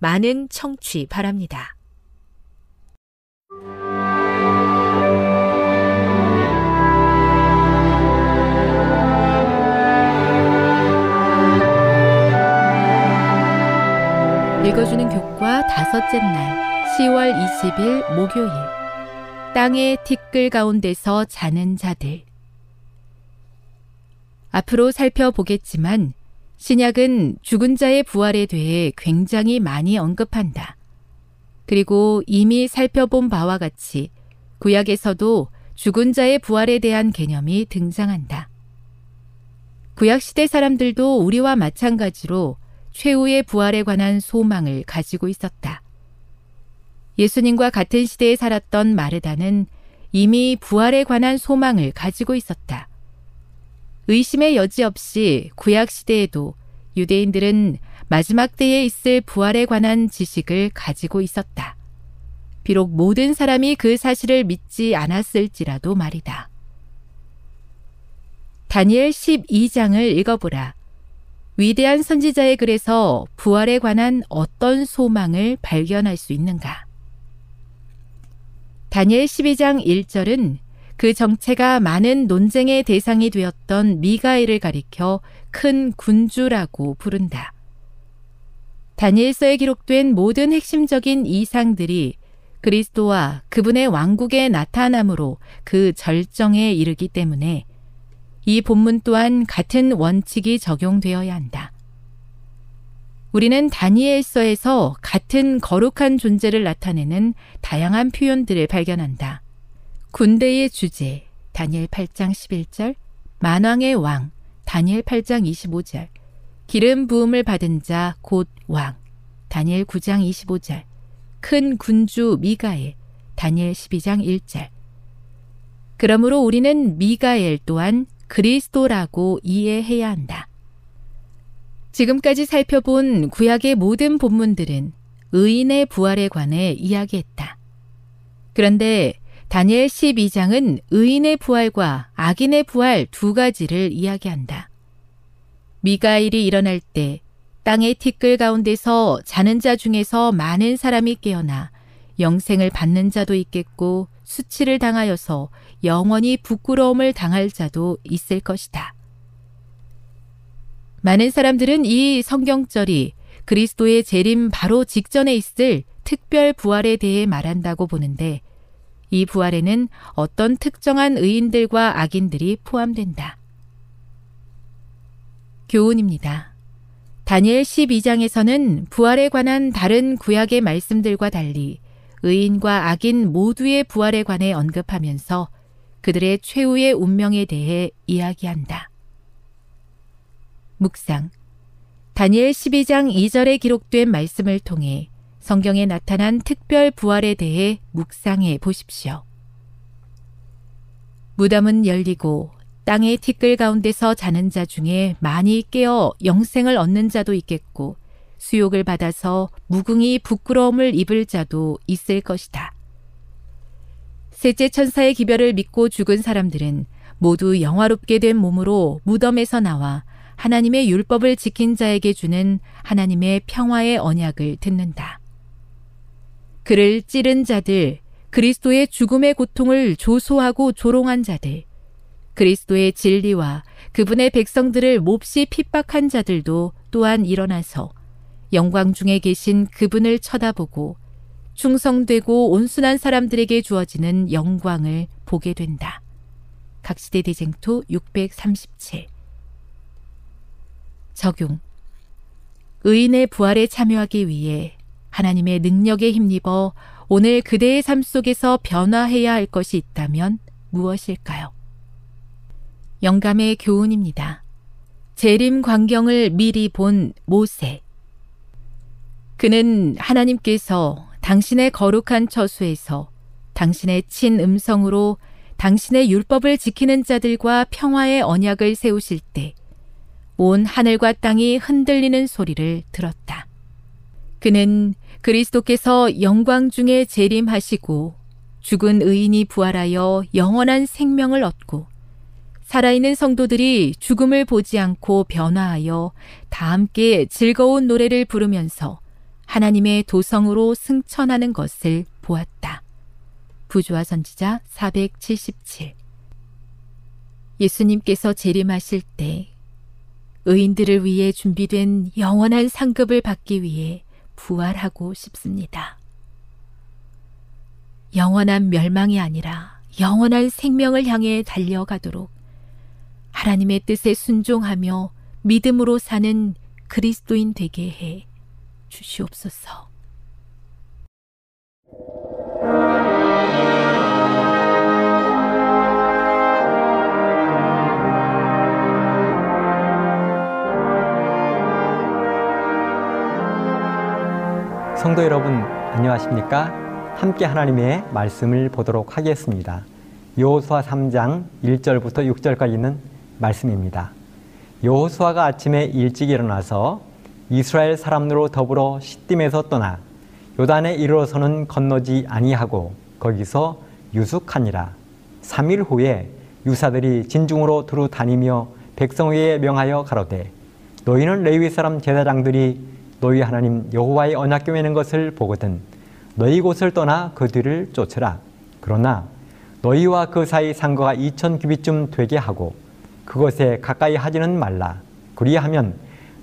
많은 청취 바랍니다. 읽어주는 교과 다섯째 날 10월 20일 목요일 땅의 티끌 가운데서 자는 자들 앞으로 살펴보겠지만 신약은 죽은 자의 부활에 대해 굉장히 많이 언급한다. 그리고 이미 살펴본 바와 같이 구약에서도 죽은 자의 부활에 대한 개념이 등장한다. 구약시대 사람들도 우리와 마찬가지로 최후의 부활에 관한 소망을 가지고 있었다. 예수님과 같은 시대에 살았던 마르다는 이미 부활에 관한 소망을 가지고 있었다. 의심의 여지 없이 구약 시대에도 유대인들은 마지막 때에 있을 부활에 관한 지식을 가지고 있었다. 비록 모든 사람이 그 사실을 믿지 않았을지라도 말이다. 다니엘 12장을 읽어보라. 위대한 선지자의 글에서 부활에 관한 어떤 소망을 발견할 수 있는가? 다니엘 12장 1절은 그 정체가 많은 논쟁의 대상이 되었던 미가엘을 가리켜 큰 군주라고 부른다. 다니엘서에 기록된 모든 핵심적인 이상들이 그리스도와 그분의 왕국의 나타남으로 그 절정에 이르기 때문에 이 본문 또한 같은 원칙이 적용되어야 한다. 우리는 다니엘서에서 같은 거룩한 존재를 나타내는 다양한 표현들을 발견한다. 군대의 주제, 다니엘 8장 11절, 만왕의 왕, 다니엘 8장 25절, 기름 부음을 받은 자 곧 왕, 다니엘 9장 25절, 큰 군주 미가엘, 다니엘 12장 1절. 그러므로 우리는 미가엘 또한 그리스도라고 이해해야 한다. 지금까지 살펴본 구약의 모든 본문들은 의인의 부활에 관해 이야기했다. 그런데 다니엘 12장은 의인의 부활과 악인의 부활 두 가지를 이야기한다. 미가일이 일어날 때 땅의 티끌 가운데서 자는 자 중에서 많은 사람이 깨어나 영생을 받는 자도 있겠고 수치를 당하여서 영원히 부끄러움을 당할 자도 있을 것이다. 많은 사람들은 이 성경절이 그리스도의 재림 바로 직전에 있을 특별 부활에 대해 말한다고 보는데 이 부활에는 어떤 특정한 의인들과 악인들이 포함된다. 교훈입니다. 다니엘 12장에서는 부활에 관한 다른 구약의 말씀들과 달리 의인과 악인 모두의 부활에 관해 언급하면서 그들의 최후의 운명에 대해 이야기한다. 묵상. 다니엘 12장 2절에 기록된 말씀을 통해 성경에 나타난 특별 부활에 대해 묵상해 보십시오. 무덤은 열리고 땅의 티끌 가운데서 자는 자 중에 많이 깨어 영생을 얻는 자도 있겠고 수욕을 받아서 무궁히 부끄러움을 입을 자도 있을 것이다. 셋째 천사의 기별을 믿고 죽은 사람들은 모두 영화롭게 된 몸으로 무덤에서 나와 하나님의 율법을 지킨 자에게 주는 하나님의 평화의 언약을 듣는다. 그를 찌른 자들, 그리스도의 죽음의 고통을 조소하고 조롱한 자들, 그리스도의 진리와 그분의 백성들을 몹시 핍박한 자들도 또한 일어나서 영광 중에 계신 그분을 쳐다보고 충성되고 온순한 사람들에게 주어지는 영광을 보게 된다. 각시대 대쟁토 637 적용 의인의 부활에 참여하기 위해 하나님의 능력에 힘입어 오늘 그대의 삶 속에서 변화해야 할 것이 있다면 무엇일까요? 영감의 교훈입니다. 재림 광경을 미리 본 모세. 그는 하나님께서 당신의 거룩한 처수에서 당신의 친 음성으로 당신의 율법을 지키는 자들과 평화의 언약을 세우실 때 온 하늘과 땅이 흔들리는 소리를 들었다. 그는 그리스도께서 영광 중에 재림하시고 죽은 의인이 부활하여 영원한 생명을 얻고 살아있는 성도들이 죽음을 보지 않고 변화하여 다 함께 즐거운 노래를 부르면서 하나님의 도성으로 승천하는 것을 보았다. 부조화 선지자 477 예수님께서 재림하실 때 의인들을 위해 준비된 영원한 상급을 받기 위해 부활하고 싶습니다. 영원한 멸망이 아니라 영원한 생명을 향해 달려가도록 하나님의 뜻에 순종하며 믿음으로 사는 그리스도인 되게 해 주시옵소서. 성도 여러분, 안녕하십니까? 함께 하나님의 말씀을 보도록 하겠습니다. 여호수아 3장 1절부터 6절까지 있는 말씀입니다. 여호수아가 아침에 일찍 일어나서 이스라엘 사람으로 더불어 시딤에서 떠나 요단에 이르러서는 건너지 아니하고 거기서 유숙하니라. 3일 후에 유사들이 진중으로 두루 다니며 백성에게 명하여 가로되 너희는 레위 사람 제사장들이 너희 하나님 여호와의 언약궤 매는 것을 보거든 너희 곳을 떠나 그 뒤를 쫓으라. 그러나 너희와 그 사이 상거가 2천 규빗쯤 되게 하고 그것에 가까이 하지는 말라. 그리하면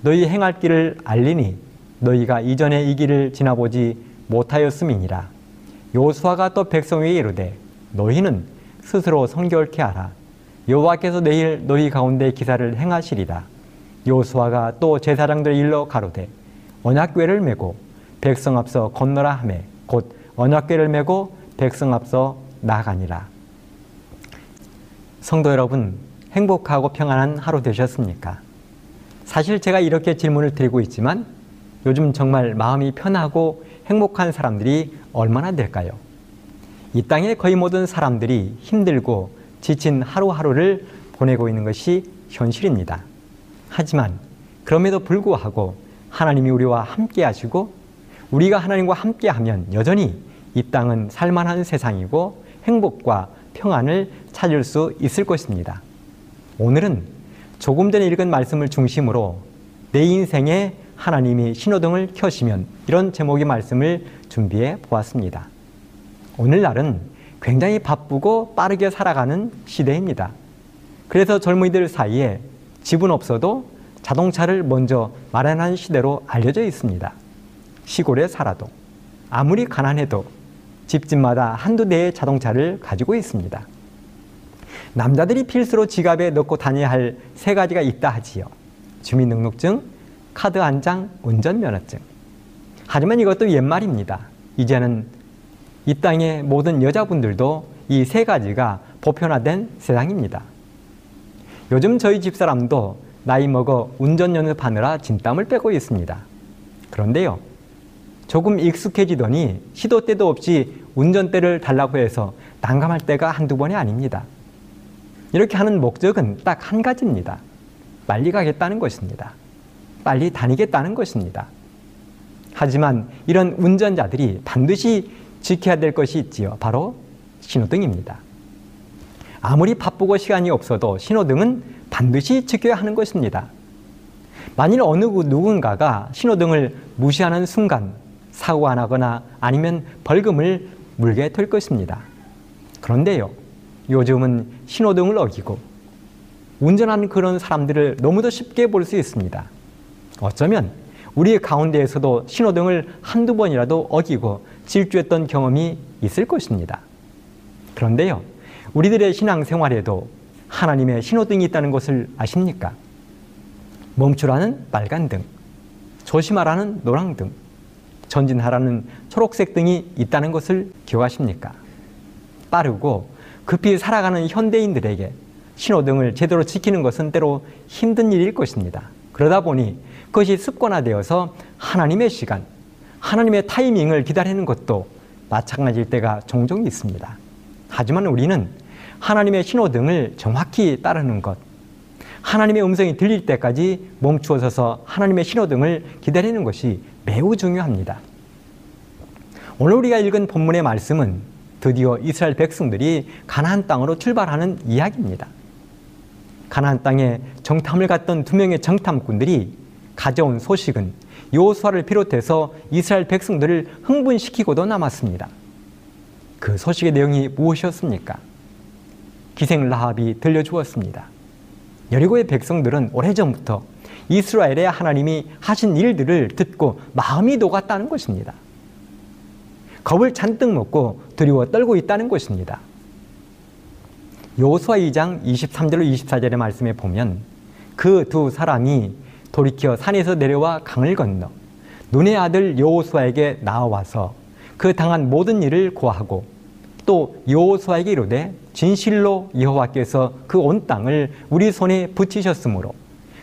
너희 행할 길을 알리니 너희가 이전에 이 길을 지나보지 못하였음이니라. 요수아가 또 백성에게 이르되 너희는 스스로 성결케 하라. 여호와께서 내일 너희 가운데 기사를 행하시리라. 요수아가 또 제사장들 일러 가로되 언약궤를 메고 백성 앞서 건너라 하매 곧 언약궤를 메고 백성 앞서 나가니라. 성도 여러분, 행복하고 평안한 하루 되셨습니까? 사실 제가 이렇게 질문을 드리고 있지만 요즘 정말 마음이 편하고 행복한 사람들이 얼마나 될까요? 이 땅의 거의 모든 사람들이 힘들고 지친 하루하루를 보내고 있는 것이 현실입니다. 하지만 그럼에도 불구하고 하나님이 우리와 함께 하시고 우리가 하나님과 함께 하면 여전히 이 땅은 살만한 세상이고 행복과 평안을 찾을 수 있을 것입니다. 오늘은 조금 전에 읽은 말씀을 중심으로 내 인생에 하나님이 신호등을 켜시면 이런 제목의 말씀을 준비해 보았습니다. 오늘날은 굉장히 바쁘고 빠르게 살아가는 시대입니다. 그래서 젊은이들 사이에 집은 없어도 자동차를 먼저 마련한 시대로 알려져 있습니다. 시골에 살아도 아무리 가난해도 집집마다 한두 대의 자동차를 가지고 있습니다. 남자들이 필수로 지갑에 넣고 다녀야 할 세 가지가 있다 하지요. 주민등록증, 카드 한 장, 운전면허증. 하지만 이것도 옛말입니다. 이제는 이 땅의 모든 여자분들도 이 세 가지가 보편화된 세상입니다. 요즘 저희 집사람도 나이 먹어 운전 연습하느라 진땀을 빼고 있습니다. 그런데요, 조금 익숙해지더니 시도 때도 없이 운전대를 달라고 해서 난감할 때가 한두 번이 아닙니다. 이렇게 하는 목적은 딱 한 가지입니다. 빨리 가겠다는 것입니다. 빨리 다니겠다는 것입니다. 하지만 이런 운전자들이 반드시 지켜야 될 것이 있지요. 바로 신호등입니다. 아무리 바쁘고 시간이 없어도 신호등은 반드시 지켜야 하는 것입니다. 만일 어느 누군가가 신호등을 무시하는 순간 사고가 나거나 아니면 벌금을 물게 될 것입니다. 그런데요, 요즘은 신호등을 어기고 운전하는 그런 사람들을 너무도 쉽게 볼 수 있습니다. 어쩌면 우리 가운데에서도 신호등을 한두 번이라도 어기고 질주했던 경험이 있을 것입니다. 그런데요, 우리들의 신앙생활에도 하나님의 신호등이 있다는 것을 아십니까? 멈추라는 빨간 등, 조심하라는 노랑 등, 전진하라는 초록색 등이 있다는 것을 기억하십니까? 빠르고 급히 살아가는 현대인들에게 신호등을 제대로 지키는 것은 때로 힘든 일일 것입니다. 그러다 보니 그것이 습관화되어서 하나님의 시간, 하나님의 타이밍을 기다리는 것도 마찬가지일 때가 종종 있습니다. 하지만 우리는 하나님의 신호등을 정확히 따르는 것, 하나님의 음성이 들릴 때까지 멈추어 서서 하나님의 신호등을 기다리는 것이 매우 중요합니다. 오늘 우리가 읽은 본문의 말씀은 드디어 이스라엘 백성들이 가나안 땅으로 출발하는 이야기입니다. 가나안 땅에 정탐을 갔던 두 명의 정탐꾼들이 가져온 소식은 요수아를 비롯해서 이스라엘 백성들을 흥분시키고도 남았습니다. 그 소식의 내용이 무엇이었습니까? 기생 라합이 들려주었습니다. 여리고의 백성들은 오래전부터 이스라엘의 하나님이 하신 일들을 듣고 마음이 녹았다는 것입니다. 겁을 잔뜩 먹고 두려워 떨고 있다는 것입니다. 요수아 2장 23절로 24절의 말씀에 보면 그 두 사람이 돌이켜 산에서 내려와 강을 건너 눈의 아들 여호수아에게 나와서 그 당한 모든 일을 고하고 또 여호수아에게 이르되 진실로 여호와께서 그 온 땅을 우리 손에 붙이셨으므로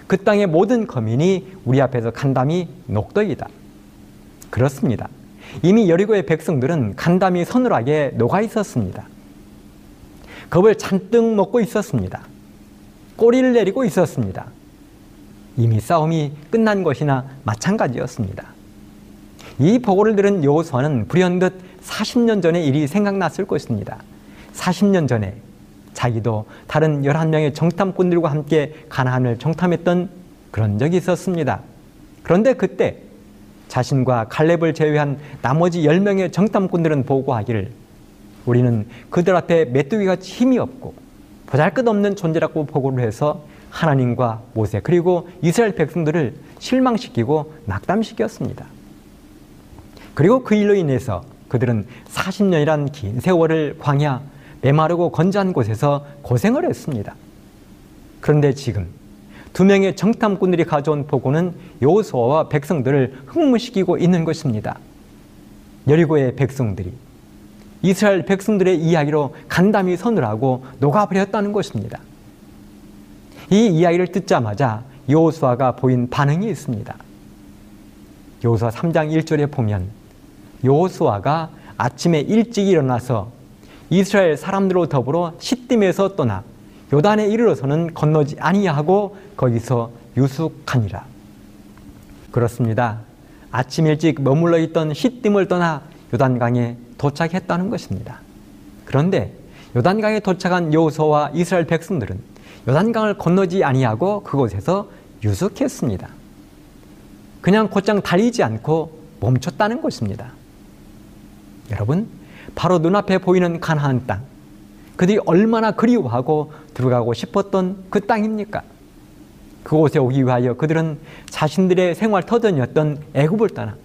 그 땅의 모든 거민이 우리 앞에서 간담이 녹더이다. 그렇습니다. 이미 여리고의 백성들은 간담이 서늘하게 녹아 있었습니다. 겁을 잔뜩 먹고 있었습니다. 꼬리를 내리고 있었습니다. 이미 싸움이 끝난 것이나 마찬가지였습니다. 이 보고를 들은 여호수아는 불현듯 40년 전의 일이 생각났을 것입니다. 40년 전에 자기도 다른 11명의 정탐꾼들과 함께 가나안을 정탐했던 그런 적이 있었습니다. 그런데 그때 자신과 칼렙을 제외한 나머지 10명의 정탐꾼들은 보고하기를 우리는 그들 앞에 메뚜기같이 힘이 없고 보잘것없는 존재라고 보고를 해서 하나님과 모세 그리고 이스라엘 백성들을 실망시키고 낙담시켰습니다. 그리고 그 일로 인해서 그들은 40년이란 긴 세월을 광야 메마르고 건조한 곳에서 고생을 했습니다. 그런데 지금 두 명의 정탐꾼들이 가져온 보고는 여호수아와 백성들을 흥분시키고 있는 것입니다. 여리고의 백성들이 이스라엘 백성들의 이야기로 간담이 서늘하고 녹아버렸다는 것입니다. 이 이야기를 듣자마자 여호수아가 보인 반응이 있습니다. 여호수아 3장 1절에 보면 여호수아가 아침에 일찍 일어나서 이스라엘 사람들로 더불어 시딤에서 떠나 요단에 이르러서는 건너지 아니하고 거기서 유숙하니라. 그렇습니다. 아침 일찍 머물러 있던 시딤을 떠나 요단강에 도착했다는 것입니다. 그런데 요단강에 도착한 여호수아와 이스라엘 백성들은 요단강을 건너지 아니하고 그곳에서 유숙했습니다. 그냥 곧장 달리지 않고 멈췄다는 것입니다. 여러분, 바로 눈앞에 보이는 가나안 땅, 그들이 얼마나 그리워하고 들어가고 싶었던 그 땅입니까? 그곳에 오기 위하여 그들은 자신들의 생활 터전이었던 애굽을 떠나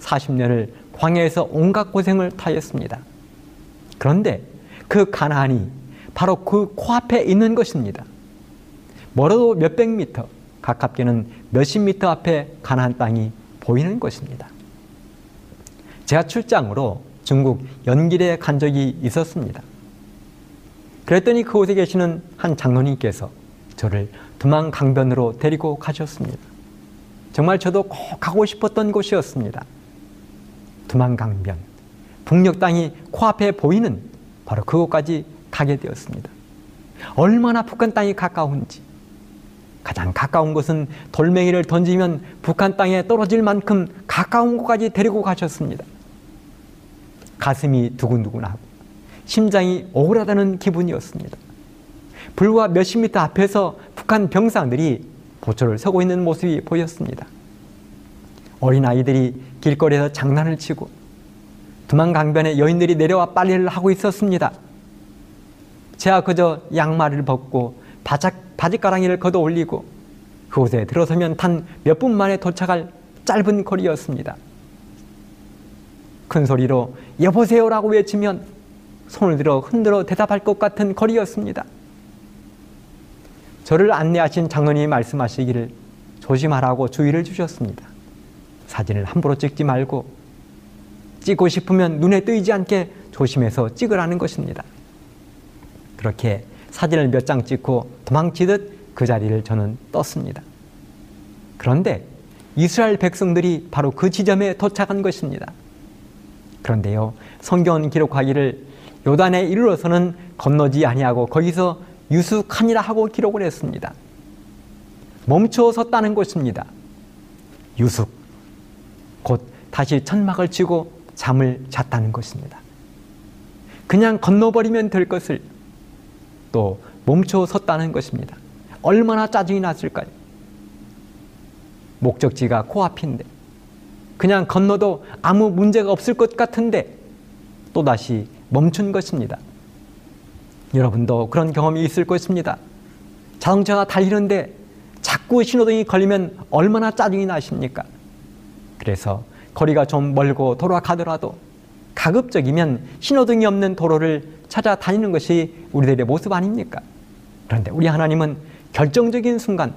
40년을 광야에서 온갖 고생을 타였습니다. 그런데 그 가나안이 바로 그 코앞에 있는 것입니다. 멀어도 몇백 미터, 가깝게는 몇십 미터 앞에 가나안 땅이 보이는 것입니다. 제가 출장으로 중국 연길에 간 적이 있었습니다. 그랬더니 그곳에 계시는 한 장로님께서 저를 두만 강변으로 데리고 가셨습니다. 정말 저도 꼭 가고 싶었던 곳이었습니다. 두만 강변, 북녘 땅이 코앞에 보이는 바로 그곳까지 가게 되었습니다. 얼마나 북한 땅이 가까운지 가장 가까운 곳은 돌멩이를 던지면 북한 땅에 떨어질 만큼 가까운 곳까지 데리고 가셨습니다. 가슴이 두근두근하고 심장이 오그라드는 기분이었습니다. 불과 몇십 미터 앞에서 북한 병상들이 보초를 서고 있는 모습이 보였습니다. 어린아이들이 길거리에서 장난을 치고 두만강변에 여인들이 내려와 빨래를 하고 있었습니다. 제가 그저 양말을 벗고 바짝, 바지가랑이를 걷어 올리고 그곳에 들어서면 단 몇 분 만에 도착할 짧은 거리였습니다. 큰 소리로 여보세요라고 외치면 손을 들어 흔들어 대답할 것 같은 거리였습니다. 저를 안내하신 장로님이 말씀하시기를 조심하라고 주의를 주셨습니다. 사진을 함부로 찍지 말고 찍고 싶으면 눈에 띄지 않게 조심해서 찍으라는 것입니다. 그렇게 사진을 몇 장 찍고 도망치듯 그 자리를 저는 떴습니다. 그런데 이스라엘 백성들이 바로 그 지점에 도착한 것입니다. 그런데요, 성경은 기록하기를 요단에 이르러서는 건너지 아니하고 거기서 유숙하니라 하고 기록을 했습니다. 멈추어 섰다는 것입니다. 유숙. 곧 다시 천막을 치고 잠을 잤다는 것입니다. 그냥 건너버리면 될 것을 또 멈춰 섰다는 것입니다. 얼마나 짜증이 났을까요? 목적지가 코앞인데 그냥 건너도 아무 문제가 없을 것 같은데 또다시 멈춘 것입니다. 여러분도 그런 경험이 있을 것입니다. 자동차가 달리는데 자꾸 신호등이 걸리면 얼마나 짜증이 나십니까? 그래서 거리가 좀 멀고 돌아가더라도 가급적이면 신호등이 없는 도로를 찾아다니는 것이 우리들의 모습 아닙니까? 그런데 우리 하나님은 결정적인 순간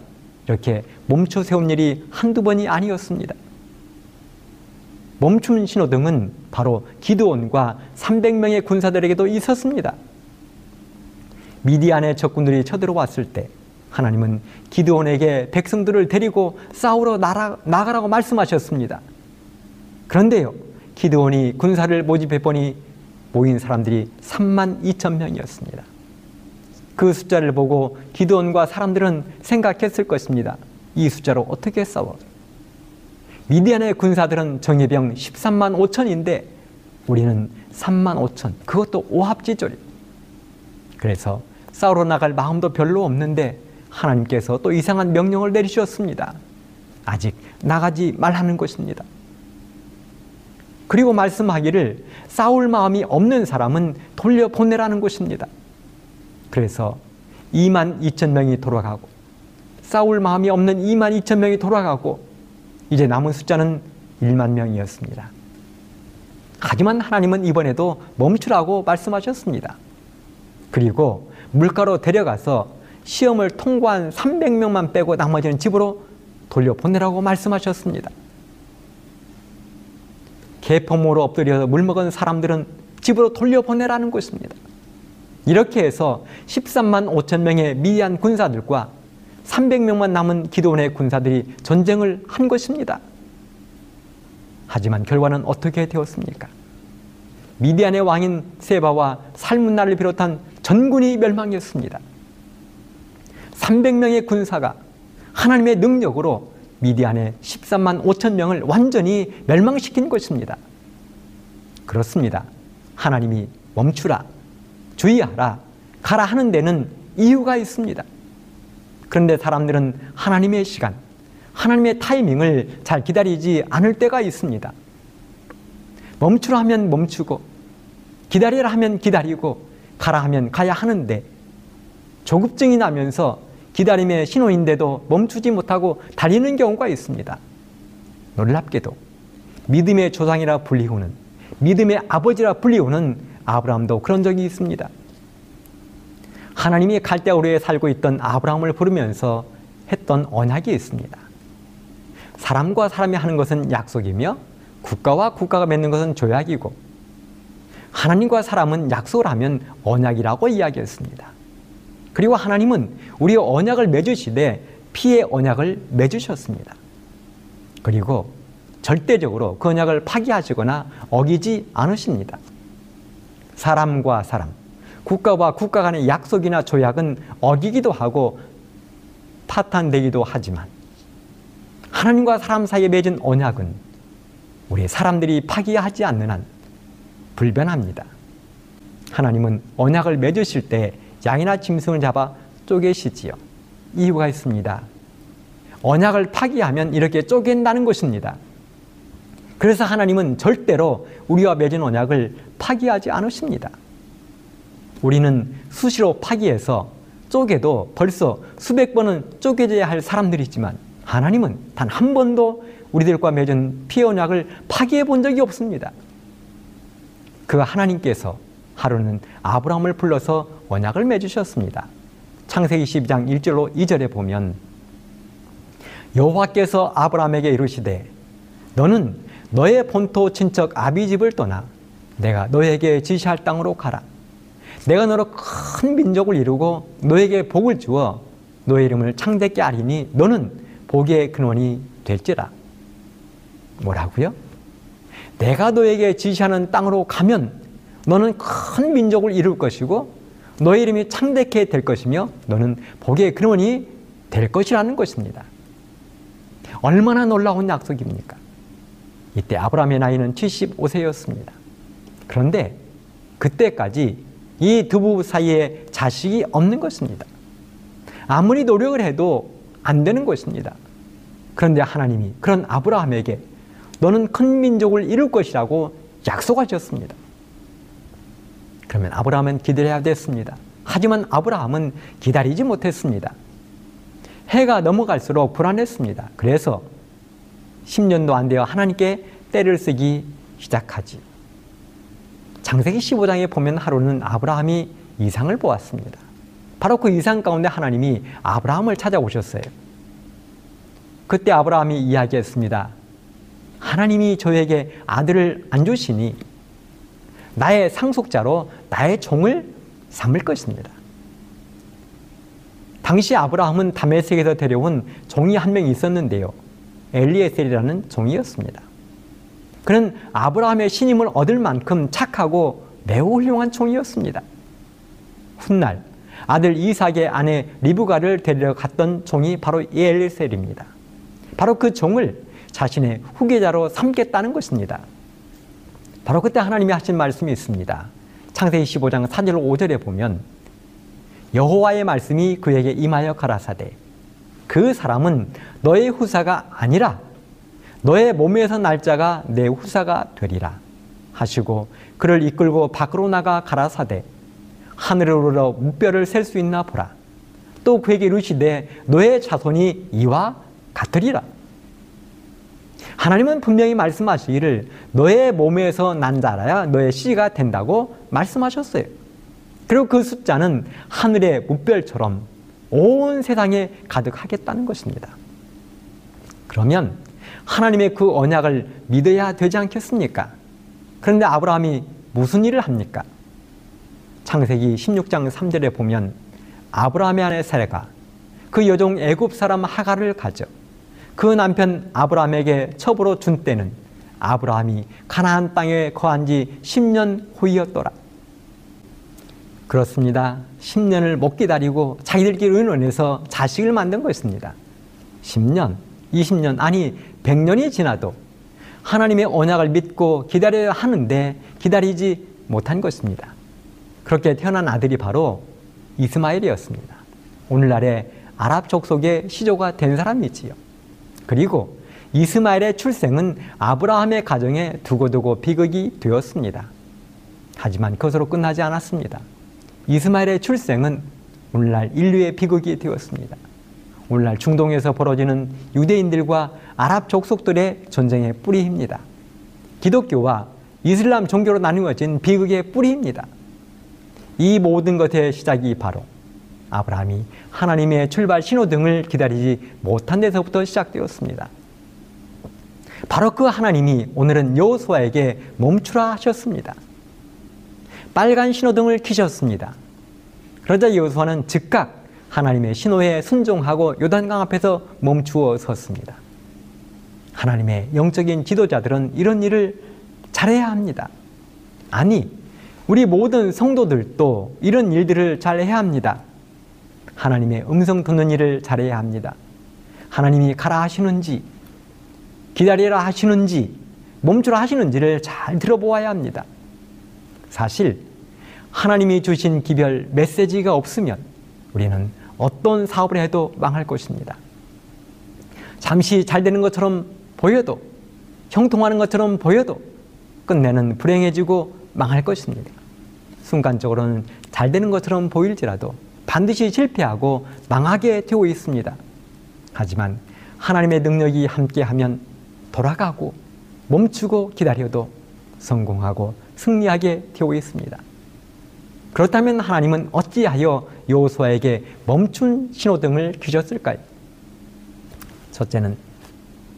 이렇게 멈춰 세운 일이 한두 번이 아니었습니다. 멈춤 신호등은 바로 기드온과 300명의 군사들에게도 있었습니다. 미디안의 적군들이 쳐들어왔을 때 하나님은 기드온에게 백성들을 데리고 싸우러 나가라고 말씀하셨습니다. 그런데요, 기드온이 군사를 모집해 보니 모인 사람들이 3만 2천 명이었습니다. 그 숫자를 보고 기드온과 사람들은 생각했을 것입니다. 이 숫자로 어떻게 싸워? 미디안의 군사들은 정예병 13만 5천인데 우리는 3만 5천. 그것도 오합지졸. 그래서 싸우러 나갈 마음도 별로 없는데 하나님께서 또 이상한 명령을 내리셨습니다. 아직 나가지 말라는 것입니다. 그리고 말씀하기를 싸울 마음이 없는 사람은 돌려보내라는 것입니다. 그래서 2만 2천 명이 돌아가고 싸울 마음이 없는 2만 2천 명이 돌아가고 이제 남은 숫자는 1만 명이었습니다. 하지만 하나님은 이번에도 멈추라고 말씀하셨습니다. 그리고 물가로 데려가서 시험을 통과한 300명만 빼고 나머지는 집으로 돌려보내라고 말씀하셨습니다. 개포모로 엎드려서 물 먹은 사람들은 집으로 돌려보내라는 것입니다. 이렇게 해서 13만 5천 명의 미디안 군사들과 300명만 남은 기도원의 군사들이 전쟁을 한 것입니다. 하지만 결과는 어떻게 되었습니까? 미디안의 왕인 세바와 살문나를 비롯한 전군이 멸망했습니다. 300명의 군사가 하나님의 능력으로 미디안의 13만 5천 명을 완전히 멸망시킨 것입니다. 그렇습니다. 하나님이 멈추라, 주의하라, 가라 하는 데는 이유가 있습니다. 그런데 사람들은 하나님의 시간, 하나님의 타이밍을 잘 기다리지 않을 때가 있습니다. 멈추라 하면 멈추고, 기다리라 하면 기다리고, 가라 하면 가야 하는데, 조급증이 나면서 기다림의 신호인데도 멈추지 못하고 달리는 경우가 있습니다. 놀랍게도 믿음의 조상이라 불리우는 믿음의 아버지라 불리우는 아브라함도 그런 적이 있습니다. 하나님이 갈대우르에 살고 있던 아브라함을 부르면서 했던 언약이 있습니다. 사람과 사람이 하는 것은 약속이며 국가와 국가가 맺는 것은 조약이고 하나님과 사람은 약속을 하면 언약이라고 이야기했습니다. 그리고 하나님은 우리 언약을 맺으시되 피의 언약을 맺으셨습니다. 그리고 절대적으로 그 언약을 파기하시거나 어기지 않으십니다. 사람과 사람, 국가와 국가 간의 약속이나 조약은 어기기도 하고 파탄되기도 하지만 하나님과 사람 사이에 맺은 언약은 우리 사람들이 파기하지 않는 한 불변합니다. 하나님은 언약을 맺으실 때 양이나 짐승을 잡아 쪼개시지요. 이유가 있습니다. 언약을 파기하면 이렇게 쪼갠다는 것입니다. 그래서 하나님은 절대로 우리와 맺은 언약을 파기하지 않으십니다. 우리는 수시로 파기해서 쪼개도 벌써 수백 번은 쪼개져야 할 사람들이지만 하나님은 단 한 번도 우리들과 맺은 피의 언약을 파기해 본 적이 없습니다. 그 하나님께서 하루는 아브라함을 불러서 언약을 맺으셨습니다. 창세기 12장 1절로 2절에 보면 여호와께서 아브라함에게 이르시되 너는 너의 본토 친척 아비집을 떠나 내가 너에게 지시할 땅으로 가라. 내가 너로 큰 민족을 이루고 너에게 복을 주어 너의 이름을 창대케 하리니 너는 복의 근원이 될지라. 뭐라고요? 내가 너에게 지시하는 땅으로 가면 너는 큰 민족을 이룰 것이고 너의 이름이 창대케 될 것이며 너는 복의 근원이 될 것이라는 것입니다. 얼마나 놀라운 약속입니까? 이때 아브라함의 나이는 75세였습니다. 그런데 그때까지 이 두 부부 사이에 자식이 없는 것입니다. 아무리 노력을 해도 안 되는 것입니다. 그런데 하나님이 그런 아브라함에게 너는 큰 민족을 이룰 것이라고 약속하셨습니다. 그러면 아브라함은 기다려야 됐습니다. 하지만 아브라함은 기다리지 못했습니다. 해가 넘어갈수록 불안했습니다. 그래서 10년도 안 되어 하나님께 때를 쓰기 시작하지. 장세기 15장에 보면 하루는 아브라함이 이상을 보았습니다. 바로 그 이상 가운데 하나님이 아브라함을 찾아오셨어요. 그때 아브라함이 이야기했습니다. 하나님이 저에게 아들을 안 주시니 나의 상속자로 나의 종을 삼을 것입니다. 당시 아브라함은 다메섹에서 데려온 종이 한 명 있었는데요. 엘리에셀이라는 종이었습니다. 그는 아브라함의 신임을 얻을 만큼 착하고 매우 훌륭한 종이었습니다. 훗날 아들 이삭의 아내 리브가를 데리러 갔던 종이 바로 엘리셀입니다. 바로 그 종을 자신의 후계자로 삼겠다는 것입니다. 바로 그때 하나님이 하신 말씀이 있습니다. 창세기 15장 4절 5절에 보면 여호와의 말씀이 그에게 임하여 가라사대 그 사람은 너의 후사가 아니라 너의 몸에서 날짜가 내 후사가 되리라 하시고 그를 이끌고 밖으로 나가 가라사대 하늘으로 무뼈를 셀 수 있나 보라 또 그에게 이르시되 너의 자손이 이와 같으리라 하나님은 분명히 말씀하시기를 너의 몸에서 난 자라야 너의 씨가 된다고 말씀하셨어요. 그리고 그 숫자는 하늘의 무별처럼 온 세상에 가득하겠다는 것입니다. 그러면 하나님의 그 언약을 믿어야 되지 않겠습니까? 그런데 아브라함이 무슨 일을 합니까? 창세기 16장 3절에 보면 아브라함의 아내 사레가 그 여종 애굽 사람 하가를 가져 그 남편 아브라함에게 첩으로 준 때는 아브라함이 가나안 땅에 거한 지 10년 후이었더라. 그렇습니다. 10년을 못 기다리고 자기들끼리 의논해서 자식을 만든 것입니다. 10년, 20년, 아니 100년이 지나도 하나님의 언약을 믿고 기다려야 하는데 기다리지 못한 것입니다. 그렇게 태어난 아들이 바로 이스마엘이었습니다. 오늘날의 아랍 족속의 시조가 된 사람이지요. 그리고 이스마엘의 출생은 아브라함의 가정에 두고두고 비극이 되었습니다. 하지만 그것으로 끝나지 않았습니다. 이스마엘의 출생은 오늘날 인류의 비극이 되었습니다. 오늘날 중동에서 벌어지는 유대인들과 아랍 족속들의 전쟁의 뿌리입니다. 기독교와 이슬람 종교로 나누어진 비극의 뿌리입니다. 이 모든 것의 시작이 바로 아브라함이 하나님의 출발 신호등을 기다리지 못한 데서부터 시작되었습니다. 바로 그 하나님이 오늘은 여호수아에게 멈추라 하셨습니다. 빨간 신호등을 켜셨습니다. 그러자 여호수아는 즉각 하나님의 신호에 순종하고 요단강 앞에서 멈추어 섰습니다. 하나님의 영적인 지도자들은 이런 일을 잘해야 합니다. 아니, 우리 모든 성도들도 이런 일들을 잘해야 합니다. 하나님의 음성 듣는 일을 잘해야 합니다. 하나님이 가라 하시는지, 기다리라 하시는지, 멈추라 하시는지를 잘 들어보아야 합니다. 사실, 하나님이 주신 기별 메시지가 없으면 우리는 어떤 사업을 해도 망할 것입니다. 잠시 잘 되는 것처럼 보여도 형통하는 것처럼 보여도 끝내는 불행해지고 망할 것입니다. 순간적으로는 잘 되는 것처럼 보일지라도 반드시 실패하고 망하게 되어 있습니다. 하지만 하나님의 능력이 함께하면 돌아가고 멈추고 기다려도 성공하고 승리하게 되어 있습니다. 그렇다면 하나님은 어찌하여 요호수아에게 멈춘 신호등을 켜셨을까요? 첫째는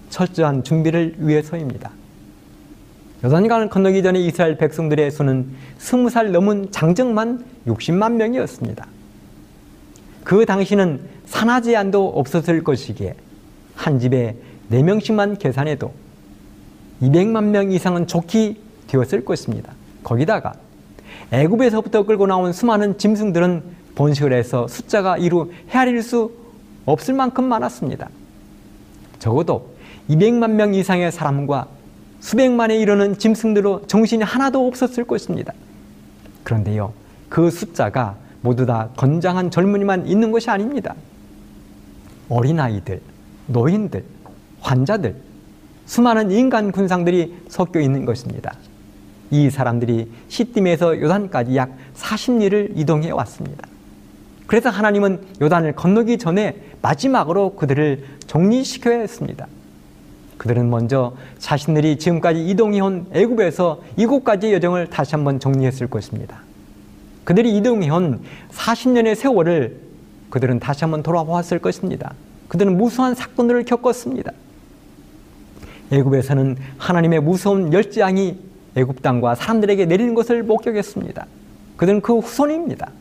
철저한 준비를 위해서입니다. 요단강을 건너기 전에 이스라엘 백성들의 수는 스무 살 넘은 장정만 60만 명이었습니다. 그 당시는 산하 제한도 없었을 것이기에 한 집에 4명씩만 계산해도 200만 명 이상은 좋게 되었을 것입니다. 거기다가 애굽에서부터 끌고 나온 수많은 짐승들은 번식을 해서 숫자가 이루 헤아릴 수 없을 만큼 많았습니다. 적어도 200만 명 이상의 사람과 수백만에 이르는 짐승들로 정신이 하나도 없었을 것입니다. 그런데요, 그 숫자가 모두 다 건장한 젊은이만 있는 것이 아닙니다. 어린아이들, 노인들, 환자들, 수많은 인간 군상들이 섞여 있는 것입니다. 이 사람들이 시딤에서 요단까지 약 40리를 이동해 왔습니다. 그래서 하나님은 요단을 건너기 전에 마지막으로 그들을 정리시켜야 했습니다. 그들은 먼저 자신들이 지금까지 이동해온 애굽에서 이곳까지의 여정을 다시 한번 정리했을 것입니다. 그들이 이동해온 40년의 세월을 그들은 다시 한번 돌아보았을 것입니다. 그들은 무수한 사건들을 겪었습니다. 애굽에서는 하나님의 무서운 열재앙이 애굽 땅과 사람들에게 내리는 것을 목격했습니다. 그들은 그 후손입니다.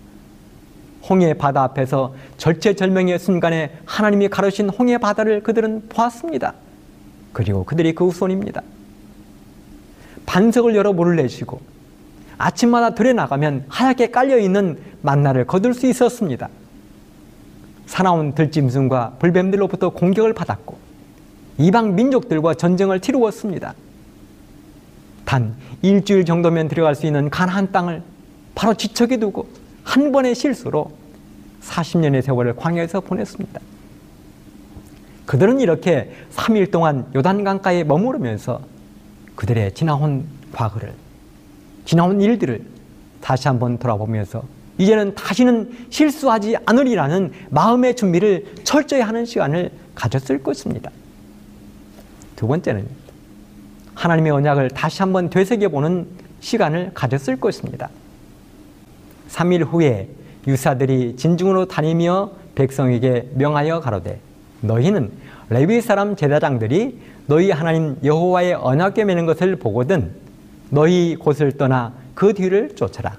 홍해 바다 앞에서 절체절명의 순간에 하나님이 가르신 홍해 바다를 그들은 보았습니다. 그리고 그들이 그 후손입니다. 반석을 열어 물을 내쉬고 아침마다 들에 나가면 하얗게 깔려 있는 만나를 거둘 수 있었습니다. 사나운 들짐승과 불뱀들로부터 공격을 받았고 이방 민족들과 전쟁을 치루었습니다. 단 일주일 정도면 들어갈 수 있는 가나안 땅을 바로 지척에 두고 한 번의 실수로 40년의 세월을 광야에서 보냈습니다. 그들은 이렇게 3일 동안 요단강가에 머무르면서 그들의 지나온 과거를, 지나온 일들을 다시 한번 돌아보면서 이제는 다시는 실수하지 않으리라는 마음의 준비를 철저히 하는 시간을 가졌을 것입니다. 두 번째는 하나님의 언약을 다시 한번 되새겨보는 시간을 가졌을 것입니다. 3일 후에 유사들이 진중으로 다니며 백성에게 명하여 가로되 너희는 레위 사람 제사장들이 너희 하나님 여호와의 언약궤 매는 것을 보거든 너희 곳을 떠나 그 뒤를 쫓아라.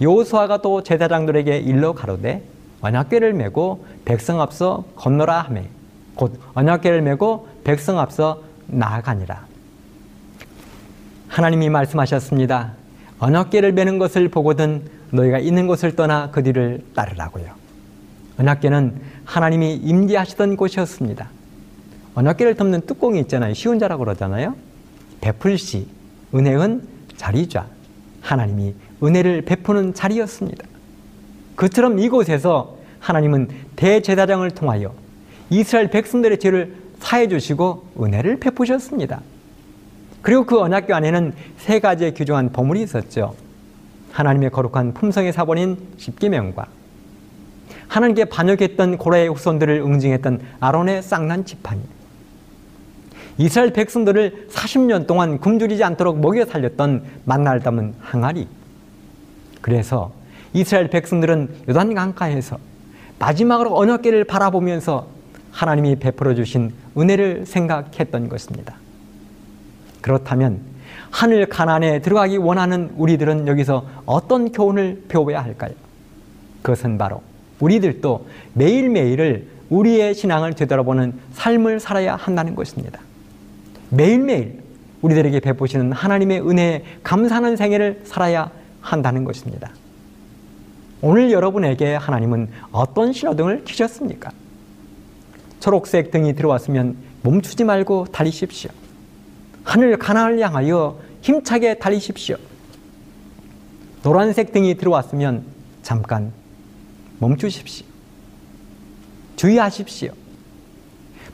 여호수아가 또 제사장들에게 일러 가로되 언약궤를 메고 백성 앞서 건너라 하매 곧 언약궤를 메고 백성 앞서 나아가니라. 하나님이 말씀하셨습니다. 언약궤를 매는 것을 보거든 너희가 있는 곳을 떠나 그 뒤를 따르라고요. 언약궤는 하나님이 임재하시던 곳이었습니다. 언약궤를 덮는 뚜껑이 있잖아요. 시운자라고 그러잖아요. 베풀시, 은혜은 자리좌. 하나님이 은혜를 베푸는 자리였습니다. 그처럼 이곳에서 하나님은 대제사장을 통하여 이스라엘 백성들의 죄를 사해 주시고 은혜를 베푸셨습니다. 그리고 그 언약궤 안에는 세 가지의 규정한 보물이 있었죠. 하나님의 거룩한 품성의 사본인 십계명과 하나님께 반역했던 고라의 후손들을 응징했던 아론의 쌍난 지팡이 이스라엘 백성들을 40년 동안 굶주리지 않도록 먹여 살렸던 만나를 담은 항아리 그래서 이스라엘 백성들은 요단 강가에서 마지막으로 언약궤를 바라보면서 하나님이 베풀어 주신 은혜를 생각했던 것입니다. 그렇다면 하늘 가난에 들어가기 원하는 우리들은 여기서 어떤 교훈을 배워야 할까요? 그것은 바로 우리들도 매일매일을 우리의 신앙을 되돌아보는 삶을 살아야 한다는 것입니다. 매일매일 우리들에게 베푸시는 하나님의 은혜에 감사하는 생애를 살아야 한다는 것입니다. 오늘 여러분에게 하나님은 어떤 신호등을 켜셨습니까? 초록색 등이 들어왔으면 멈추지 말고 달리십시오. 하늘 가나을 향하여 힘차게 달리십시오. 노란색 등이 들어왔으면 잠깐 멈추십시오. 주의하십시오.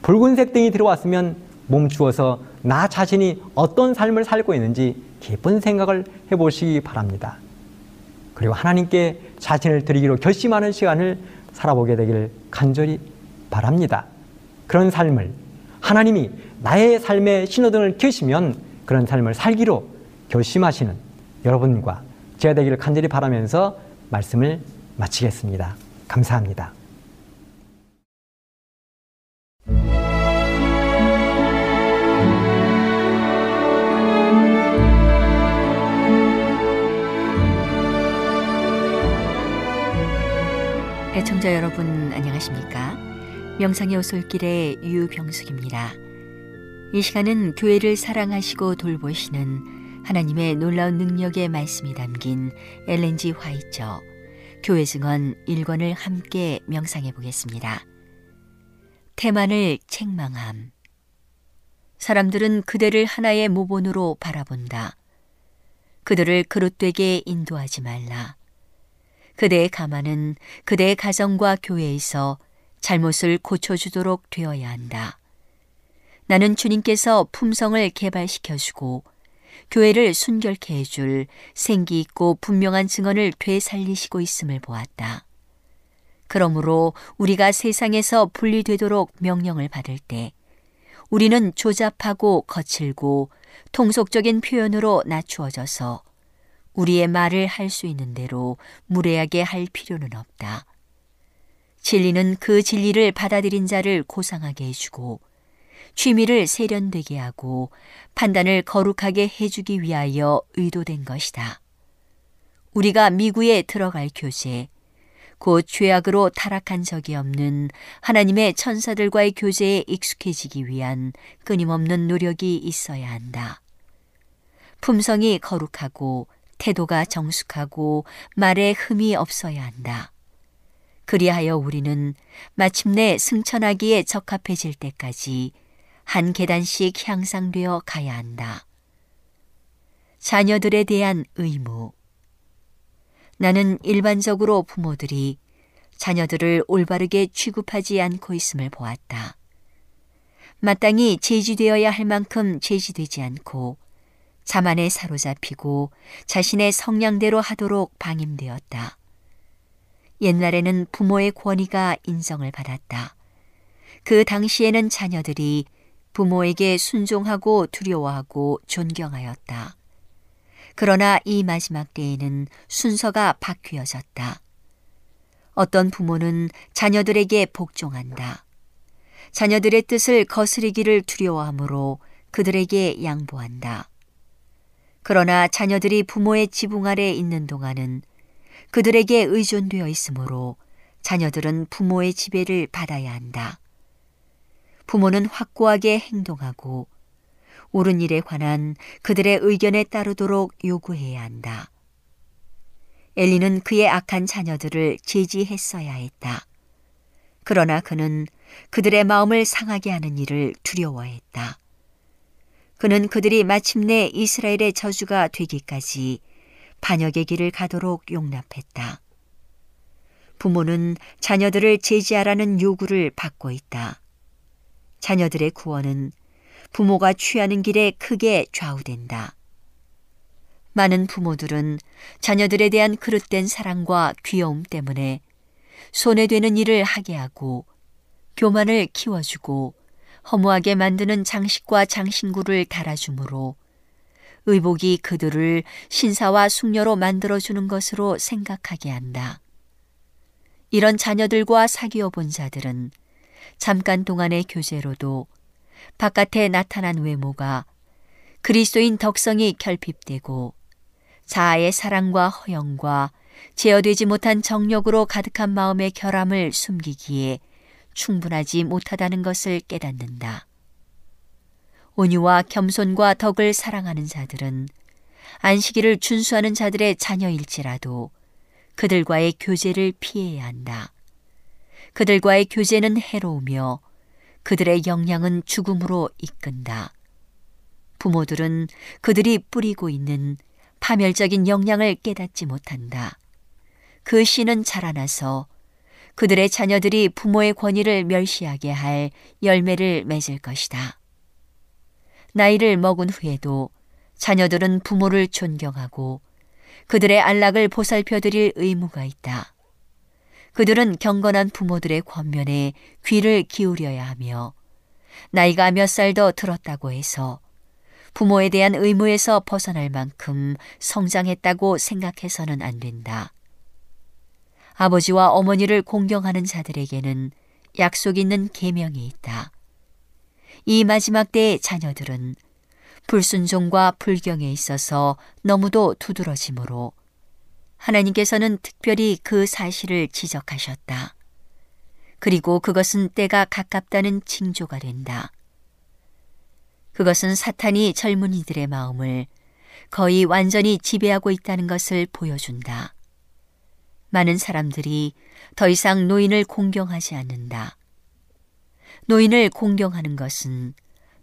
붉은색 등이 들어왔으면 멈추어서 나 자신이 어떤 삶을 살고 있는지 깊은 생각을 해보시기 바랍니다. 그리고 하나님께 자신을 드리기로 결심하는 시간을 살아보게 되기를 간절히 바랍니다. 그런 삶을 하나님이 나의 삶의 신호등을 켜시면 그런 삶을 살기로 결심하시는 여러분과 제가 되기를 간절히 바라면서 말씀을 마치겠습니다. 감사합니다. 애청자 여러분 안녕하십니까? 명상의 오솔길의 유병숙입니다. 이 시간은 교회를 사랑하시고 돌보시는 하나님의 놀라운 능력의 말씀이 담긴 엘렌지 화이처 교회 증언 1권을 함께 명상해 보겠습니다. 태만을 책망함 사람들은 그대를 하나의 모본으로 바라본다. 그들을 그릇되게 인도하지 말라. 그대의 가만은 그대의 가정과 교회에서 잘못을 고쳐주도록 되어야 한다. 나는 주님께서 품성을 개발시켜주고 교회를 순결케 해줄 생기 있고 분명한 증언을 되살리시고 있음을 보았다. 그러므로 우리가 세상에서 분리되도록 명령을 받을 때 우리는 조잡하고 거칠고 통속적인 표현으로 낮추어져서 우리의 말을 할 수 있는 대로 무례하게 할 필요는 없다. 진리는 그 진리를 받아들인 자를 고상하게 해주고 취미를 세련되게 하고 판단을 거룩하게 해주기 위하여 의도된 것이다. 우리가 미구에 들어갈 교제, 곧 죄악으로 타락한 적이 없는 하나님의 천사들과의 교제에 익숙해지기 위한 끊임없는 노력이 있어야 한다. 품성이 거룩하고 태도가 정숙하고 말에 흠이 없어야 한다. 그리하여 우리는 마침내 승천하기에 적합해질 때까지 한 계단씩 향상되어 가야 한다. 자녀들에 대한 의무. 나는 일반적으로 부모들이 자녀들을 올바르게 취급하지 않고 있음을 보았다. 마땅히 제지되어야 할 만큼 제지되지 않고 자만에 사로잡히고 자신의 성량대로 하도록 방임되었다. 옛날에는 부모의 권위가 인정을 받았다. 그 당시에는 자녀들이 부모에게 순종하고 두려워하고 존경하였다. 그러나 이 마지막 때에는 순서가 바뀌어졌다. 어떤 부모는 자녀들에게 복종한다. 자녀들의 뜻을 거스리기를 두려워하므로 그들에게 양보한다. 그러나 자녀들이 부모의 지붕 아래 있는 동안은 그들에게 의존되어 있으므로 자녀들은 부모의 지배를 받아야 한다. 부모는 확고하게 행동하고 옳은 일에 관한 그들의 의견에 따르도록 요구해야 한다. 엘리는 그의 악한 자녀들을 제지했어야 했다. 그러나 그는 그들의 마음을 상하게 하는 일을 두려워했다. 그는 그들이 마침내 이스라엘의 저주가 되기까지 반역의 길을 가도록 용납했다. 부모는 자녀들을 제지하라는 요구를 받고 있다. 자녀들의 구원은 부모가 취하는 길에 크게 좌우된다. 많은 부모들은 자녀들에 대한 그릇된 사랑과 귀여움 때문에 손해되는 일을 하게 하고 교만을 키워주고 허무하게 만드는 장식과 장신구를 달아주므로 의복이 그들을 신사와 숙녀로 만들어주는 것으로 생각하게 한다. 이런 자녀들과 사귀어 본 자들은 잠깐 동안의 교제로도 바깥에 나타난 외모가 그리스도인 덕성이 결핍되고 자아의 사랑과 허영과 제어되지 못한 정력으로 가득한 마음의 결함을 숨기기에 충분하지 못하다는 것을 깨닫는다. 온유와 겸손과 덕을 사랑하는 자들은 안식일을 준수하는 자들의 자녀일지라도 그들과의 교제를 피해야 한다. 그들과의 교제는 해로우며 그들의 영향은 죽음으로 이끈다. 부모들은 그들이 뿌리고 있는 파멸적인 영향을 깨닫지 못한다. 그 씨는 자라나서 그들의 자녀들이 부모의 권위를 멸시하게 할 열매를 맺을 것이다. 나이를 먹은 후에도 자녀들은 부모를 존경하고 그들의 안락을 보살펴 드릴 의무가 있다. 그들은 경건한 부모들의 권면에 귀를 기울여야 하며 나이가 몇 살 더 들었다고 해서 부모에 대한 의무에서 벗어날 만큼 성장했다고 생각해서는 안 된다. 아버지와 어머니를 공경하는 자들에게는 약속 있는 계명이 있다. 이 마지막 때의 자녀들은 불순종과 불경에 있어서 너무도 두드러지므로 하나님께서는 특별히 그 사실을 지적하셨다. 그리고 그것은 때가 가깝다는 징조가 된다. 그것은 사탄이 젊은이들의 마음을 거의 완전히 지배하고 있다는 것을 보여준다. 많은 사람들이 더 이상 노인을 공경하지 않는다. 노인을 공경하는 것은